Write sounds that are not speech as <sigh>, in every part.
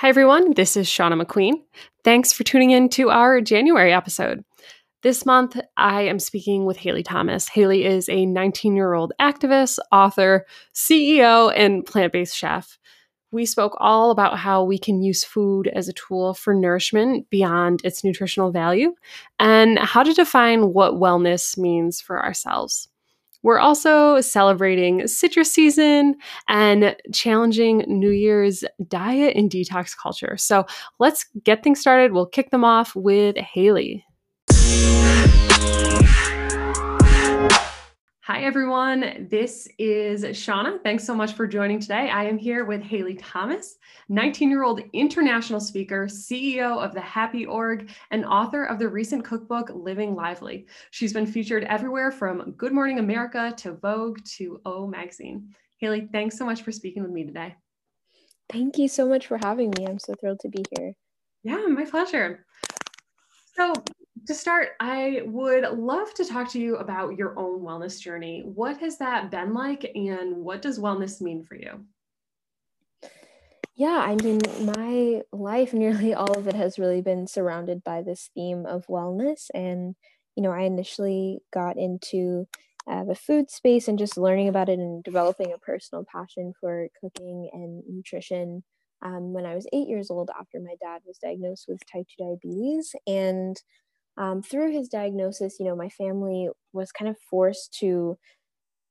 Hi, everyone. This is Shauna McQueen. Thanks for tuning in to our January episode. This month, I am speaking with Haile Thomas. Haile is a 19 year old activist, author, CEO, and plant based chef. We spoke all about how we can use food as a tool for nourishment beyond its nutritional value and how to define what wellness means for ourselves. We're also celebrating citrus season and challenging New Year's diet and detox culture. So let's get things started. We'll kick them off with Haile. Hi, everyone. This is Shauna. Thanks so much for joining today. I am here with Haile Thomas, 19 year old international speaker, CEO of the Happy Org, and author of the recent cookbook, Living Lively. She's been featured everywhere from Good Morning America to Vogue to O Magazine. Haile, thanks so much for speaking with me today. Thank you so much for having me. I'm so thrilled to be here. Yeah, my pleasure. So, to start, I would love to talk to you about your own wellness journey. What has that been like, and what does wellness mean for you? Yeah, I mean, my life, nearly <laughs> all of it has really been surrounded by this theme of wellness. And, you know, I initially got into uh, the food space and just learning about it and developing a personal passion for cooking and nutrition um, when I was eight years old after my dad was diagnosed with type 2 diabetes. And um, through his diagnosis, you know, my family was kind of forced to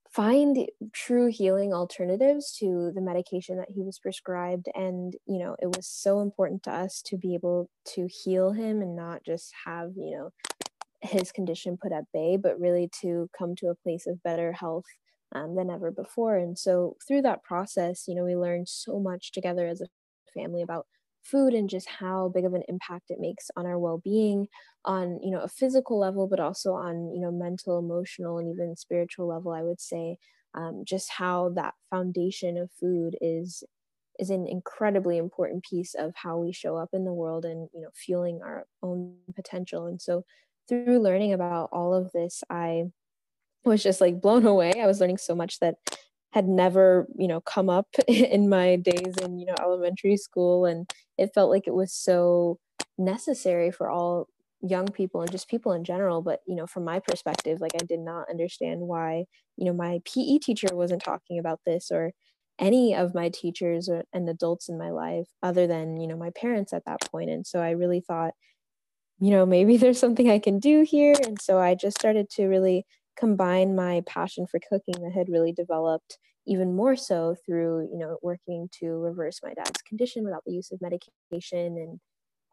find true healing alternatives to the medication that he was prescribed. And, you know, it was so important to us to be able to heal him and not just have, you know, his condition put at bay, but really to come to a place of better health um, than ever before. And so through that process, you know, we learned so much together as a family about food and just how big of an impact it makes on our well-being on you know a physical level but also on you know mental emotional and even spiritual level i would say um, just how that foundation of food is is an incredibly important piece of how we show up in the world and you know fueling our own potential. And so through learning about all of this i was just like blown away. I was learning so much that had never you know come up <laughs> in my days in you know elementary school and it felt like it was so necessary for all young people and just people in general. But you know from my perspective like i did not understand why you know my pe teacher wasn't talking about this or any of my teachers or, and adults in my life other than you know my parents at that point. And so i really thought you know maybe <laughs> there's something i can do here. And so i just started to really combine my passion for cooking that had really developed even more so through you know working to reverse my dad's condition without the use of medication and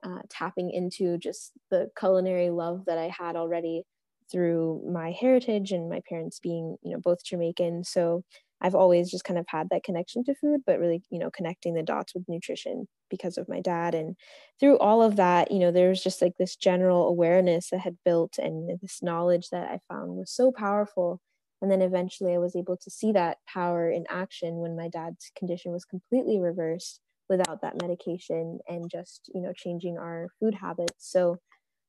uh, tapping into just the culinary love that I had already through my heritage and my parents being you know both Jamaican. So I've always just kind of had that connection to food, but really, you know, connecting the dots with nutrition because of my dad. And through all of that, you know, there was just like this general awareness that had built and this knowledge that I found was so powerful. And then eventually I was able to see that power in action when my dad's condition was completely reversed without that medication and just, you know, changing our food habits. So,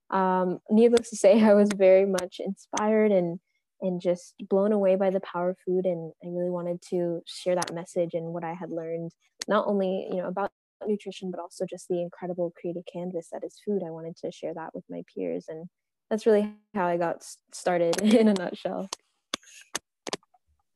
um, needless to say, <laughs> I was very much inspired and and just blown away by the power of food and i really wanted to share that message and what i had learned not only you know about nutrition but also just the incredible creative canvas that is food i wanted to share that with my peers and that's really how i got started <laughs> in a nutshell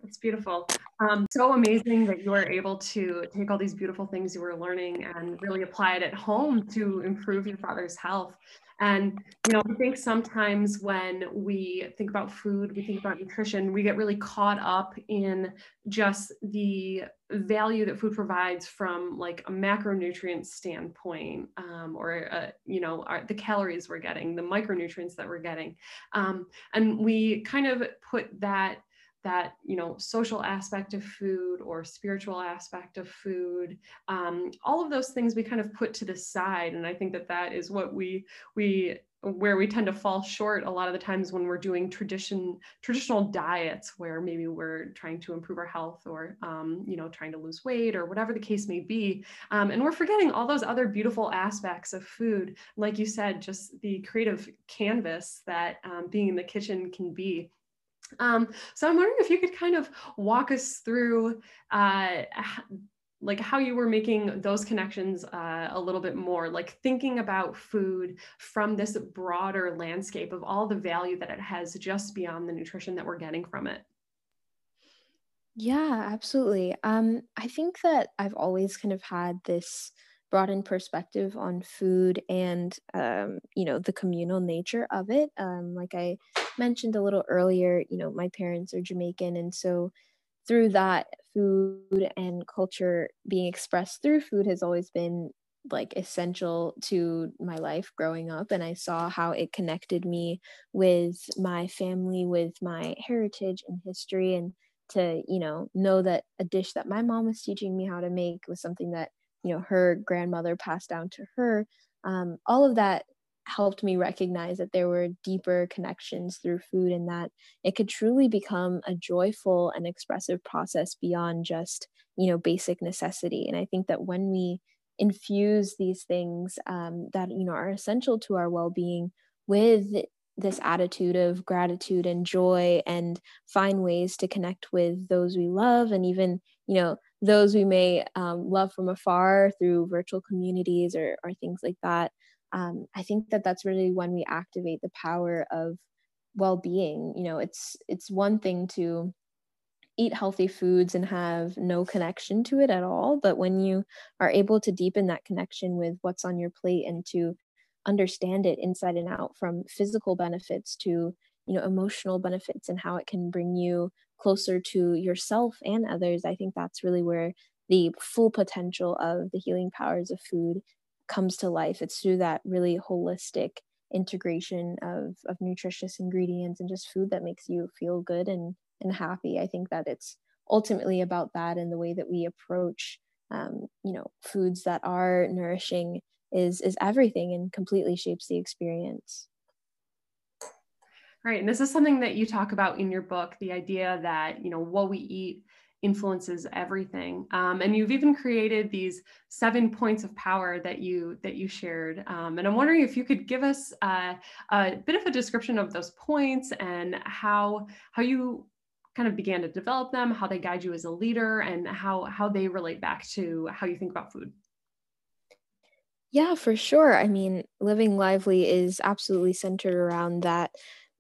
it's beautiful. Um, so amazing that you were able to take all these beautiful things you were learning and really apply it at home to improve your father's health. And, you know, I think sometimes when we think about food, we think about nutrition, we get really caught up in just the value that food provides from like a macronutrient standpoint, um, or, uh, you know, our, the calories we're getting, the micronutrients that we're getting. Um, and we kind of put that that you know social aspect of food or spiritual aspect of food um, all of those things we kind of put to the side and i think that that is what we we where we tend to fall short a lot of the times when we're doing tradition traditional diets where maybe we're trying to improve our health or um, you know trying to lose weight or whatever the case may be um, and we're forgetting all those other beautiful aspects of food like you said just the creative canvas that um, being in the kitchen can be um, so I'm wondering if you could kind of walk us through uh, like how you were making those connections uh, a little bit more like thinking about food from this broader landscape of all the value that it has just beyond the nutrition that we're getting from it. Yeah absolutely. Um, i think that i've always kind of had this broadened perspective on food and um, you know the communal nature of it. Um, like i mentioned a little earlier you know my parents are jamaican and so through that food and culture being expressed through food has always been like essential to my life growing up and i saw how it connected me with my family with my heritage and history and to you know know that a dish that my mom was teaching me how to make was something that you know her grandmother passed down to her. Um, all of that helped me recognize that there were deeper connections through food and that it could truly become a joyful and expressive process beyond just you know basic necessity. And i think that when we infuse these things um, that you know are essential to our well-being with this attitude of gratitude and joy and find ways to connect with those we love and even you know those we may um, love from afar through virtual communities or, or things like that um, i think that that's really when we activate the power of well-being you know it's it's one thing to eat healthy foods and have no connection to it at all but when you are able to deepen that connection with what's on your plate and to understand it inside and out from physical benefits to you know emotional benefits and how it can bring you closer to yourself and others i think that's really where the full potential of the healing powers of food comes to life it's through that really holistic integration of of nutritious ingredients and just food that makes you feel good and and happy. I think that it's ultimately about that and the way that we approach um, you know foods that are nourishing is is everything and completely shapes the experience. Right and this is something that you talk about in your book the idea that you know what we eat influences everything. Um, and you've even created these seven points of power that you that you shared. Um, and i'm wondering if you could give us uh, a bit of a description of those points and how how you kind of began to develop them how they guide you as a leader and how how they relate back to how you think about food. Yeah, for sure. I mean, living lively is absolutely centered around that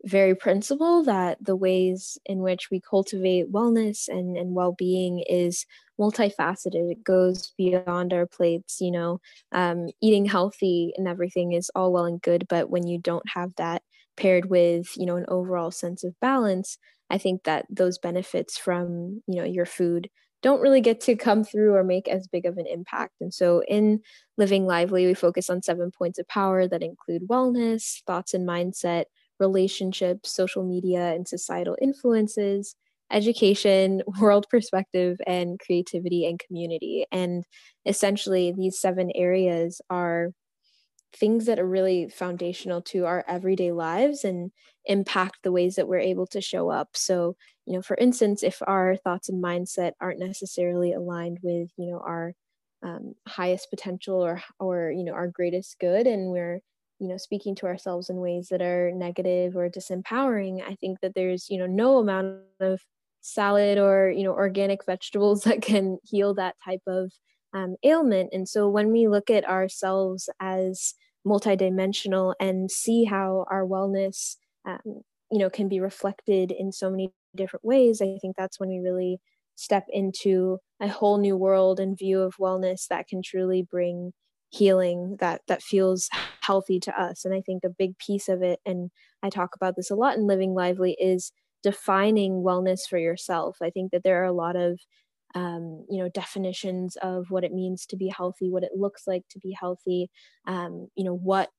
very principle that the ways in which we cultivate wellness and, and well-being is multifaceted it goes beyond our plates you know um, eating healthy and everything is all well and good but when you don't have that paired with you know an overall sense of balance i think that those benefits from you know your food don't really get to come through or make as big of an impact. And so in Living Lively, we focus on seven points of power that include wellness, thoughts and mindset, relationships, social media and societal influences, education, <laughs> world perspective, and creativity and community. And essentially, these seven areas are things that are really foundational to our everyday lives and impact the ways that we're able to show up. So, you know, for instance, if our thoughts and mindset aren't necessarily aligned with, you know, our um, highest potential or, or, you know, our greatest good, and we're, you know, speaking to ourselves in ways that are negative or disempowering, I think that there's, you know, no amount of salad or, you know, organic vegetables <laughs> that can heal that type of um, ailment. And so when we look at ourselves as multidimensional and see how our wellness, um, you know, can be reflected in so many different ways, I think that's when we really step into a whole new world and view of wellness that can truly bring healing that that feels healthy to us and i think a big piece of it and i talk about this a lot in living lively is defining wellness for yourself. I think that there are a lot of um, you know definitions of what it means to be healthy what it looks like to be healthy um, you know what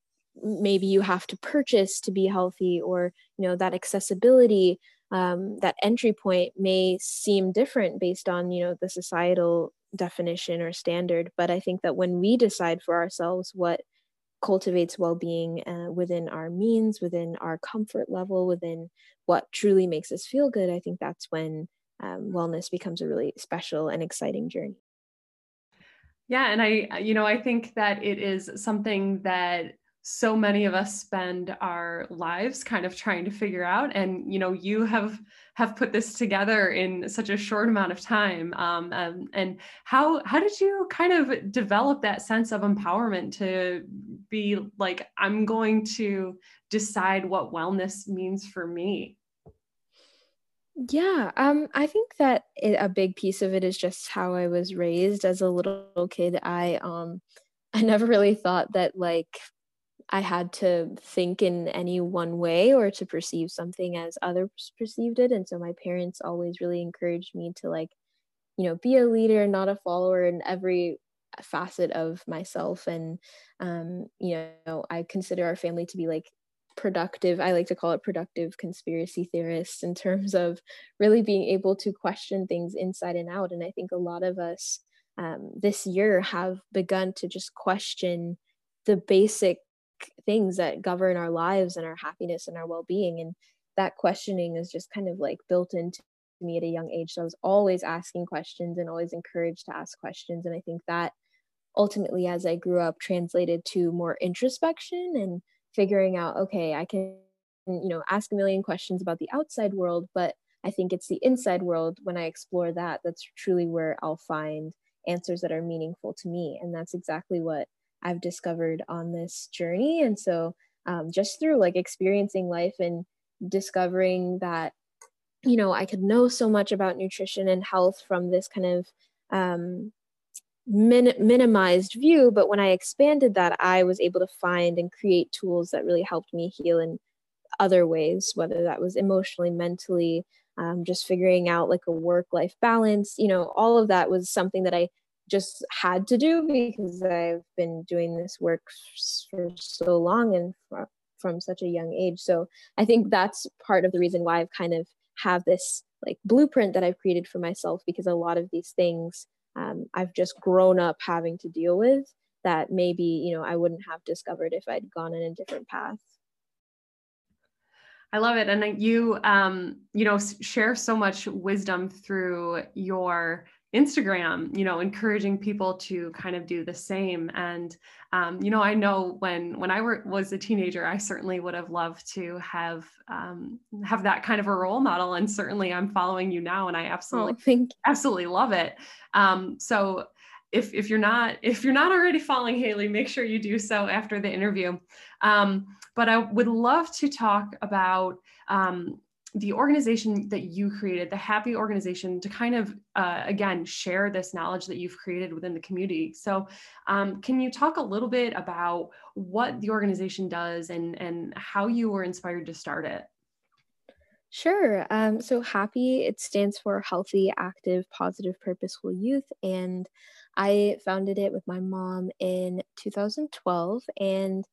maybe you have to purchase to be healthy or you know that accessibility um, that entry point may seem different based on you know the societal definition or standard but i think that when we decide for ourselves what cultivates well-being uh, within our means within our comfort level within what truly makes us feel good i think that's when um, wellness becomes a really special and exciting journey. Yeah, and I, you know, I think that it is something that so many of us spend our lives kind of trying to figure out and you know you have have put this together in such a short amount of time um, um, and how how did you kind of develop that sense of empowerment to be like i'm going to decide what wellness means for me yeah, um, I think that it, a big piece of it is just how I was raised as a little kid. I um, <laughs> I never really thought that like I had to think in any one way or to perceive something as others perceived it, and so my parents always really encouraged me to like, you know, be a leader, not a follower in every facet of myself. And um, you know, I consider our family to be like productive i like to call it productive conspiracy theorists in terms of really being able to question things inside and out and i think a lot of us um, this year have begun to just question the basic things that govern our lives and our happiness and our well-being. And that questioning is just kind of like built into me at a young age. So i was always asking questions and always encouraged to ask questions. And i think that ultimately as i grew up translated to more introspection and figuring out okay i can you know ask a million questions about the outside world but i think it's the inside world when i explore that that's truly where i'll find answers that are meaningful to me. And that's exactly what i've discovered on this journey. And so um, just through like experiencing life and discovering that you know i could know so much about nutrition and health from this kind of um, min- minimized view but when i expanded that i was able to find and create tools that really helped me heal in other ways whether that was emotionally mentally um, just figuring out like a work life balance you know all of that was something that i just had to do because i've been doing this work for so long and from, such a young age so i think that's part of the reason why i've kind of have this like blueprint that i've created for myself because a lot of these things um, I've just grown up having to deal with that maybe you know I wouldn't have discovered if I'd gone in a different path. I love it, and you um, you know share so much wisdom through your Instagram, you know, encouraging people to kind of do the same. And, um, you know, I know when when I were, was a teenager, I certainly would have loved to have um, have that kind of a role model. And certainly, I'm following you now, and I absolutely oh, absolutely love it. Um, so. If, if you're not if you're not already following Haile, make sure you do so after the interview. Um, but I would love to talk about um, the organization that you created, the Happy organization, to kind of, uh, again, share this knowledge that you've created within the community. So, um, can you talk a little bit about what the organization does and, and how you were inspired to start it? Sure. Um, so, Happy, it stands for Healthy, Active, Positive, Purposeful Youth. And I founded it with my mom in 2012. And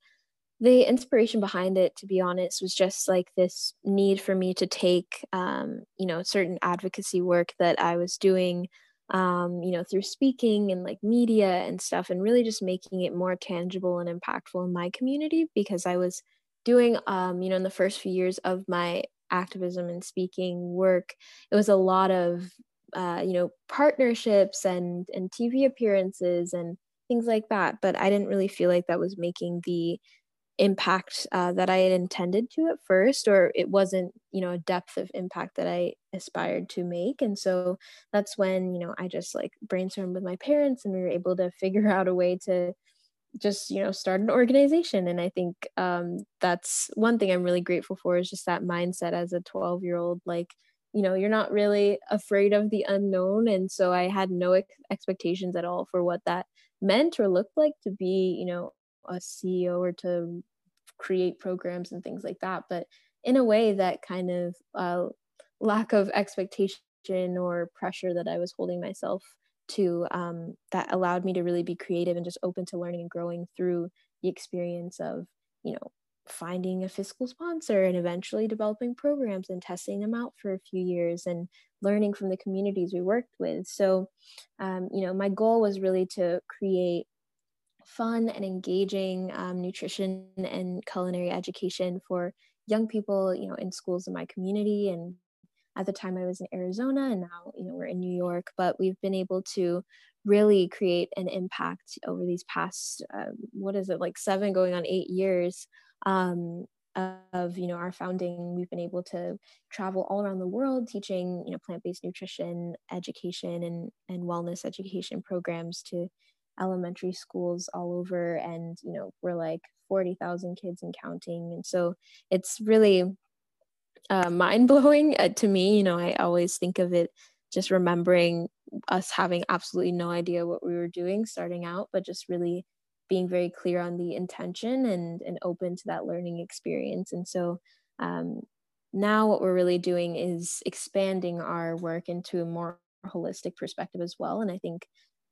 the inspiration behind it to be honest was just like this need for me to take um, you know certain advocacy work that i was doing um, you know through speaking and like media and stuff and really just making it more tangible and impactful in my community because i was doing um, you know in the first few years of my activism and speaking work it was a lot of uh, you know partnerships and and tv appearances and things like that but i didn't really feel like that was making the impact uh, that I had intended to at first, or it wasn't, you know, a depth of impact that I aspired to make. And so that's when, you know, I just like brainstormed with my parents and we were able to figure <laughs> out a way to just, you know, start an organization. And I think um, that's one thing I'm really grateful for is just that mindset as a 12 year old, like, you know, you're not really afraid of the unknown. And so I had no ex- expectations at all for what that meant or looked like to be, you know, a CEO or to create programs and things like that, but in a way that kind of uh, lack of expectation or pressure that I was holding myself to um, that allowed me to really be creative and just open to learning and growing through the experience of, you know, finding a fiscal sponsor and eventually developing programs and testing them out for a few years and learning from the communities we worked with. So, um, you know, my goal was really to create fun and engaging um, nutrition and culinary education for young people, you know, in schools in my community. And at the time I was in Arizona and now, you know, we're in New York, but we've been able to really create an impact over these past uh, what is it like seven going on eight years um, of you know our founding we've been able to travel all around the world teaching you know plant-based nutrition education and and wellness education programs to elementary schools all over and you know we're like 40,000 kids and counting. And so it's really uh, mind-blowing uh, to me you know i always think of it just remembering us having absolutely no idea what we were doing starting out but just really being very clear on the intention and and open to that learning experience. And so um, now what we're really doing is expanding our work into a more holistic perspective as well. And i think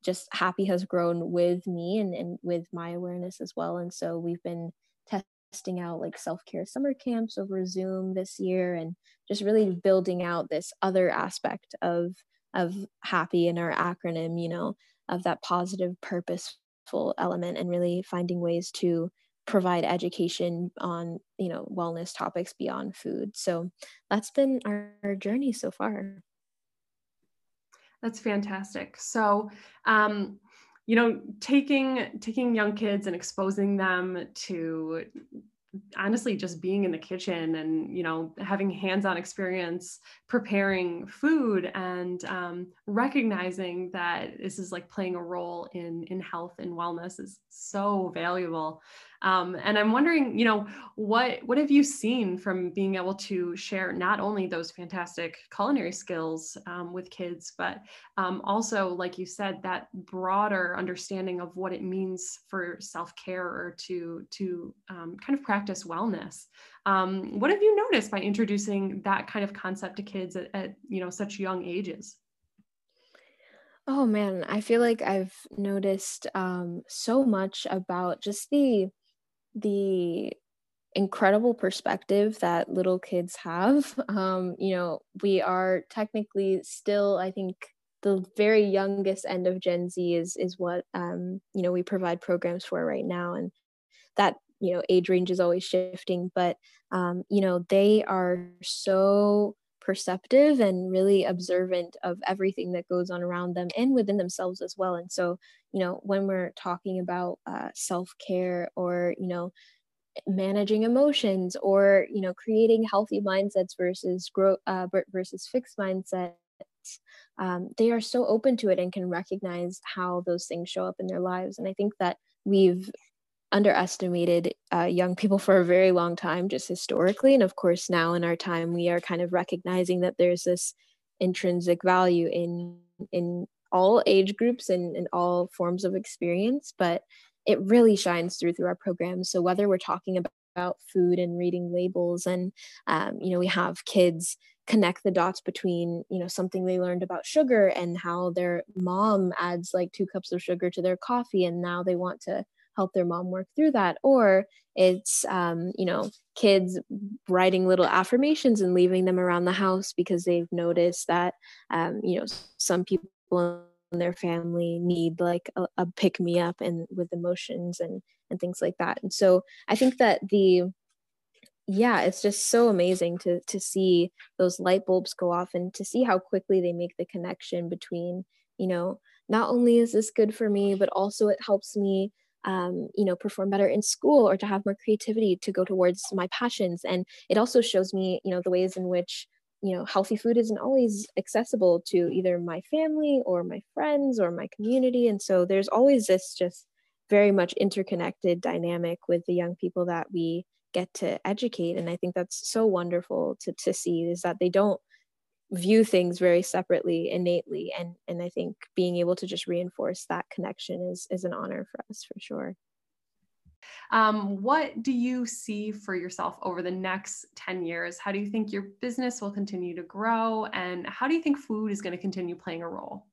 just happy has grown with me and, and with my awareness as well. And so we've been testing out like self-care summer camps over zoom this year and just really building out this other aspect of of happy in our acronym you know of that positive purposeful element and really finding ways to provide education on you know wellness topics beyond food. So that's been our, our journey so far that's fantastic. So um you know taking taking young kids and exposing them to honestly just being in the kitchen and you know having hands-on experience preparing food and um, recognizing that this is like playing a role in in health and wellness is so valuable um, and I'm wondering, you know, what what have you seen from being able to share not only those fantastic culinary skills um, with kids, but um, also, like you said, that broader understanding of what it means for self care or to to um, kind of practice wellness. Um, what have you noticed by introducing that kind of concept to kids at, at you know such young ages? Oh man, I feel like I've noticed um, so much about just the the incredible perspective that little kids have. <laughs> Um, you know, we are technically still, I think, the very youngest end of Gen Z is is what um, you know we provide programs for right now, and that you know age range is always shifting, but um, you know they are so perceptive and really observant of everything that goes on around them and within themselves as well. And so, you know, when we're talking about uh, self care or, you know, managing emotions or, you know, creating healthy mindsets versus grow uh, versus fixed mindsets, um, they are so open to it and can recognize how those things show up in their lives. And I think that we've underestimated uh, young people for a very long time, just historically. And of course, now in our time, we are kind of recognizing that there's this intrinsic value in in all age groups and in all forms of experience. But it really shines through through our programs. So whether we're talking about, about food and reading labels, and um, you know, we have kids connect the dots between you know something they learned about sugar and how their mom adds like two cups of sugar to their coffee and now they want to help their mom work through that or it's um, you know kids writing little affirmations and leaving them around the house because they've noticed that um, you know some people in their family need like a, a pick me up and with emotions and and things like that. And so i think that the yeah it's just so amazing to to see those light bulbs go off and to see how quickly they make the connection between you know not only is this good for me but also it helps me um, you know perform better in school or to have more creativity to go towards my passions. And it also shows me you know the ways in which you know healthy food isn't always accessible to either my family or my friends or my community. And so there's always this just very much interconnected dynamic with the young people that we get to educate. And i think that's so wonderful to, to see is that they don't view things very separately innately and and i think being able to just reinforce that connection is is an honor for us for sure. Um, what do you see for yourself over the next 10 years? How do you think your business will continue to grow? And how do you think food is going to continue playing a role?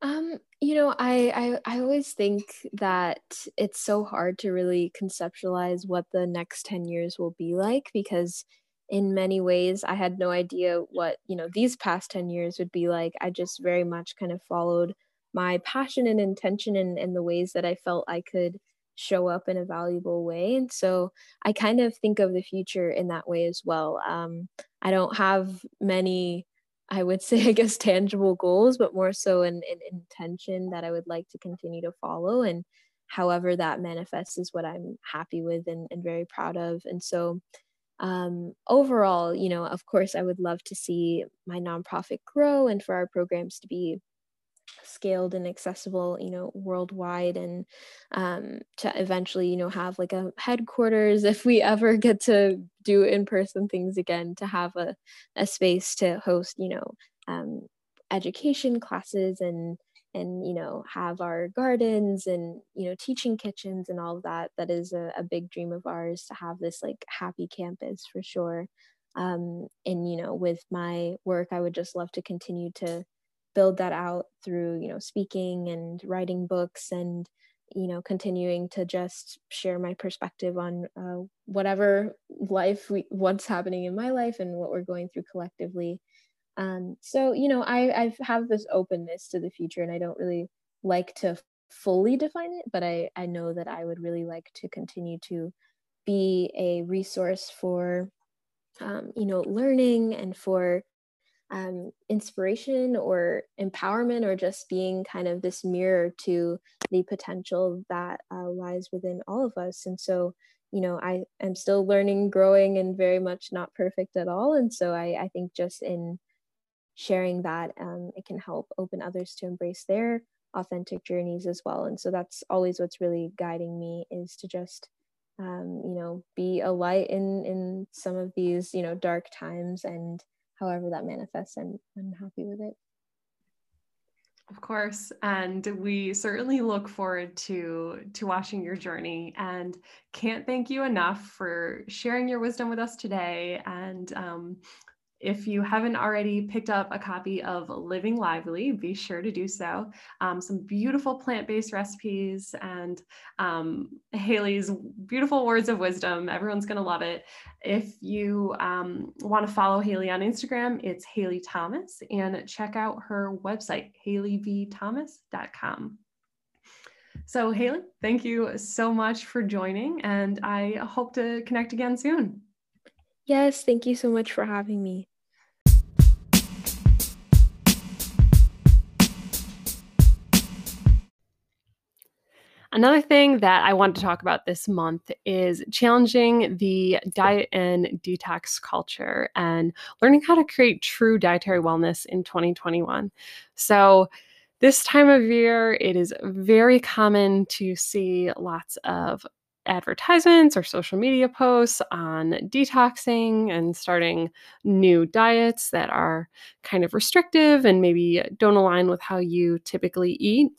Um, you know, I, I I always think that it's so hard to really conceptualize what the next 10 years will be like because in many ways i had no idea what you know these past 10 years would be like i just very much kind of followed my passion and intention and, the ways that i felt i could show up in a valuable way and so i kind of think of the future in that way as well um, i don't have many I would <laughs> say, I guess, tangible goals, but more so an, an intention that I would like to continue to follow. And however that manifests is what I'm happy with and, and very proud of. And so, um, overall, you know, of course, I would love to see my nonprofit grow and for our programs to be scaled and accessible you know worldwide and um, to eventually you know have like a headquarters <laughs> if we ever get to do in-person things again to have a, a space to host you know um, education classes and and you know have our gardens and you know teaching kitchens and all of that that is a, a big dream of ours to have this like happy campus for sure. Um, and you know with my work i would just love to continue to build that out through you know speaking and writing books and you know continuing to just share my perspective on uh, whatever life we, what's happening in my life and what we're going through collectively um, so you know i i have this openness to the future and i don't really like to fully define it but i i know that i would really like to continue to be a resource for um, you know learning and for um, inspiration or empowerment or just being kind of this mirror to the potential that uh, lies within all of us. And so you know i am still learning growing and very much not perfect at all. And so i, I think just in sharing that um, it can help open others to embrace their authentic journeys as well. And so that's always what's really guiding me is to just um, you know be a light in in some of these you know dark times and however that manifests, I'm, I'm happy with it. Of course, and we certainly look forward to to watching your journey, and can't thank you enough for sharing your wisdom with us today, and um, if you haven't already picked up a copy of Living Lively, be sure to do so. Um, some beautiful plant based recipes and um, Haile's beautiful words of wisdom. Everyone's going to love it. If you um, want to follow Haile on Instagram, it's Haile Thomas and check out her website, hailevthomas.com. So, Haile, thank you so much for joining, and I hope to connect again soon. Yes, thank you so much for having me. Another thing that I want to talk about this month is challenging the diet and detox culture and learning how to create true dietary wellness in 2021. So, this time of year, it is very common to see lots of advertisements or social media posts on detoxing and starting new diets that are kind of restrictive and maybe don't align with how you typically eat.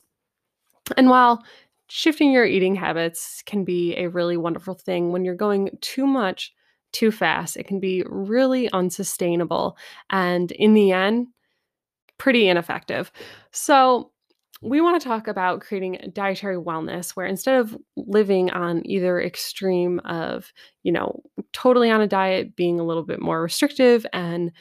And while shifting your eating habits can be a really wonderful thing when you're going too much too fast. It can be really unsustainable and in the end, pretty ineffective. So, we want to talk about creating dietary wellness where instead of living on either extreme of, you know, totally on a diet, being a little bit more restrictive and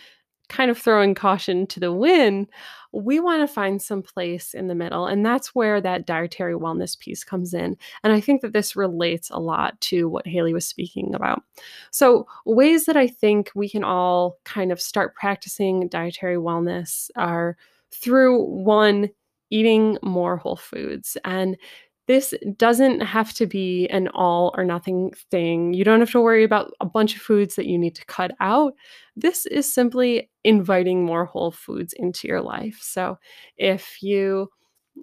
kind of throwing caution to the wind, we want to find some place in the middle. And that's where that dietary wellness piece comes in. And I think that this relates a lot to what Haile was speaking about. So, ways that I think we can all kind of start practicing dietary wellness are through one, eating more whole foods. And this doesn't have to be an all or nothing thing. You don't have to worry about a bunch of foods that you need to cut out. This is simply inviting more whole foods into your life. So if you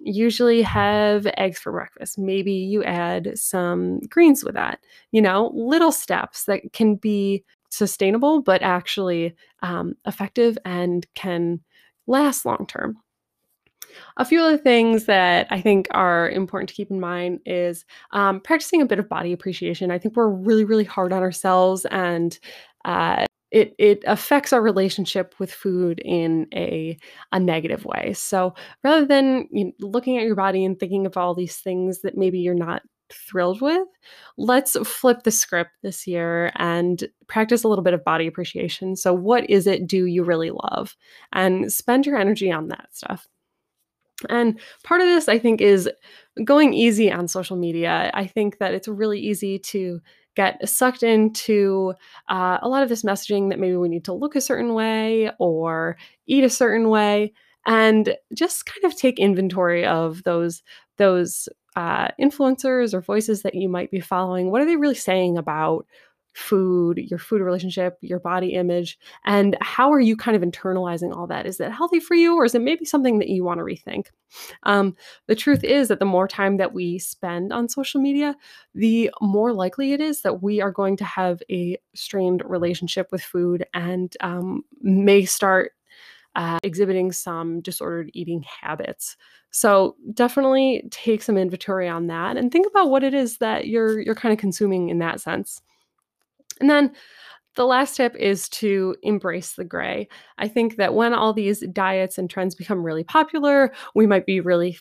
usually have eggs for breakfast, maybe you add some greens with that. You know, little steps that can be sustainable, but actually um, effective and can last long term. A few other things that I think are important to keep in mind is um, practicing a bit of body appreciation. I think we're really, really hard on ourselves, and uh, it it affects our relationship with food in a a negative way. So rather than you know, looking at your body and thinking of all these things that maybe you're not thrilled with, let's flip the script this year and practice a little bit of body appreciation. So, what is it do you really love? And spend your energy on that stuff. And part of this, I think, is going easy on social media. I think that it's really easy to get sucked into uh, a lot of this messaging that maybe we need to look a certain way or eat a certain way and just kind of take inventory of those those uh, influencers or voices that you might be following what are they really saying about food, your food relationship, your body image, and how are you kind of internalizing all that? Is that healthy for you, or is it maybe something that you want to rethink? Um, the truth is that the more time that we spend on social media, the more likely it is that we are going to have a strained relationship with food and um, may start uh, exhibiting some disordered eating habits. So definitely take some inventory on that and think about what it is that you're you're kind of consuming in that sense. And then the last tip is to embrace the gray. I think that when all these diets and trends become really popular, we might be really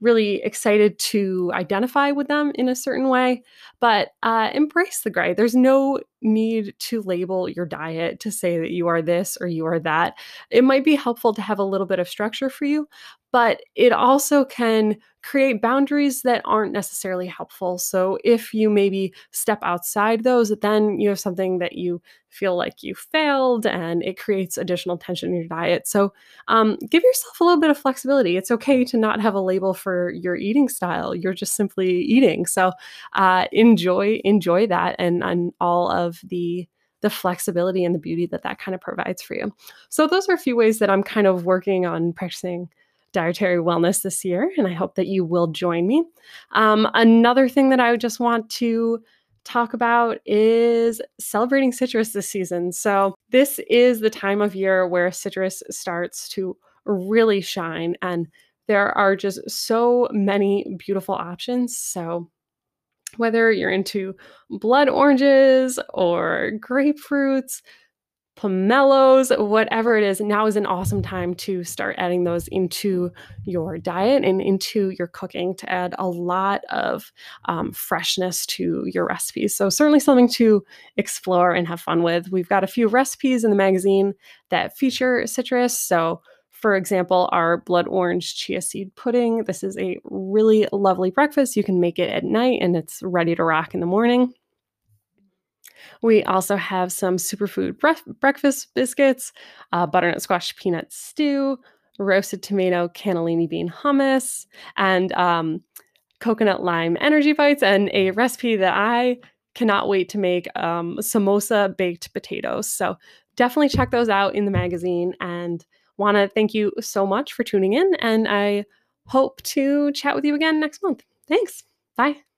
really excited to identify with them in a certain way, but uh, embrace the gray. There's no need to label your diet to say that you are this or you are that. It might be helpful to have a little bit of structure for you, but it also can create boundaries that aren't necessarily helpful. So if you maybe step outside those, then you have something that you feel like you failed and it creates additional tension in your diet. So um, give yourself a little bit of flexibility. It's okay to not have a label for your eating style. You're just simply eating. So uh, enjoy enjoy that and, and all of the the flexibility and the beauty that that kind of provides for you. So those are a few ways that I'm kind of working on practicing dietary wellness this year, and I hope that you will join me. Um, another thing that I just want to talk about is celebrating citrus this season. So, this is the time of year where citrus starts to really shine, and there are just so many beautiful options. So, whether you're into blood oranges or grapefruits, pomelos, whatever it is, now is an awesome time to start adding those into your diet and into your cooking to add a lot of um, freshness to your recipes. So, certainly something to explore and have fun with. We've got a few recipes in the magazine that feature citrus. So, for example, our blood orange chia seed pudding. This is a really lovely breakfast. You can make it at night and it's ready to rock in the morning. We also have some superfood bre- breakfast biscuits, uh, butternut squash peanut stew, roasted tomato cannellini bean hummus, and um, coconut lime energy bites, and a recipe that I cannot wait to make um, samosa baked potatoes. So definitely check those out in the magazine and want to thank you so much for tuning in. And I hope to chat with you again next month. Thanks. Bye.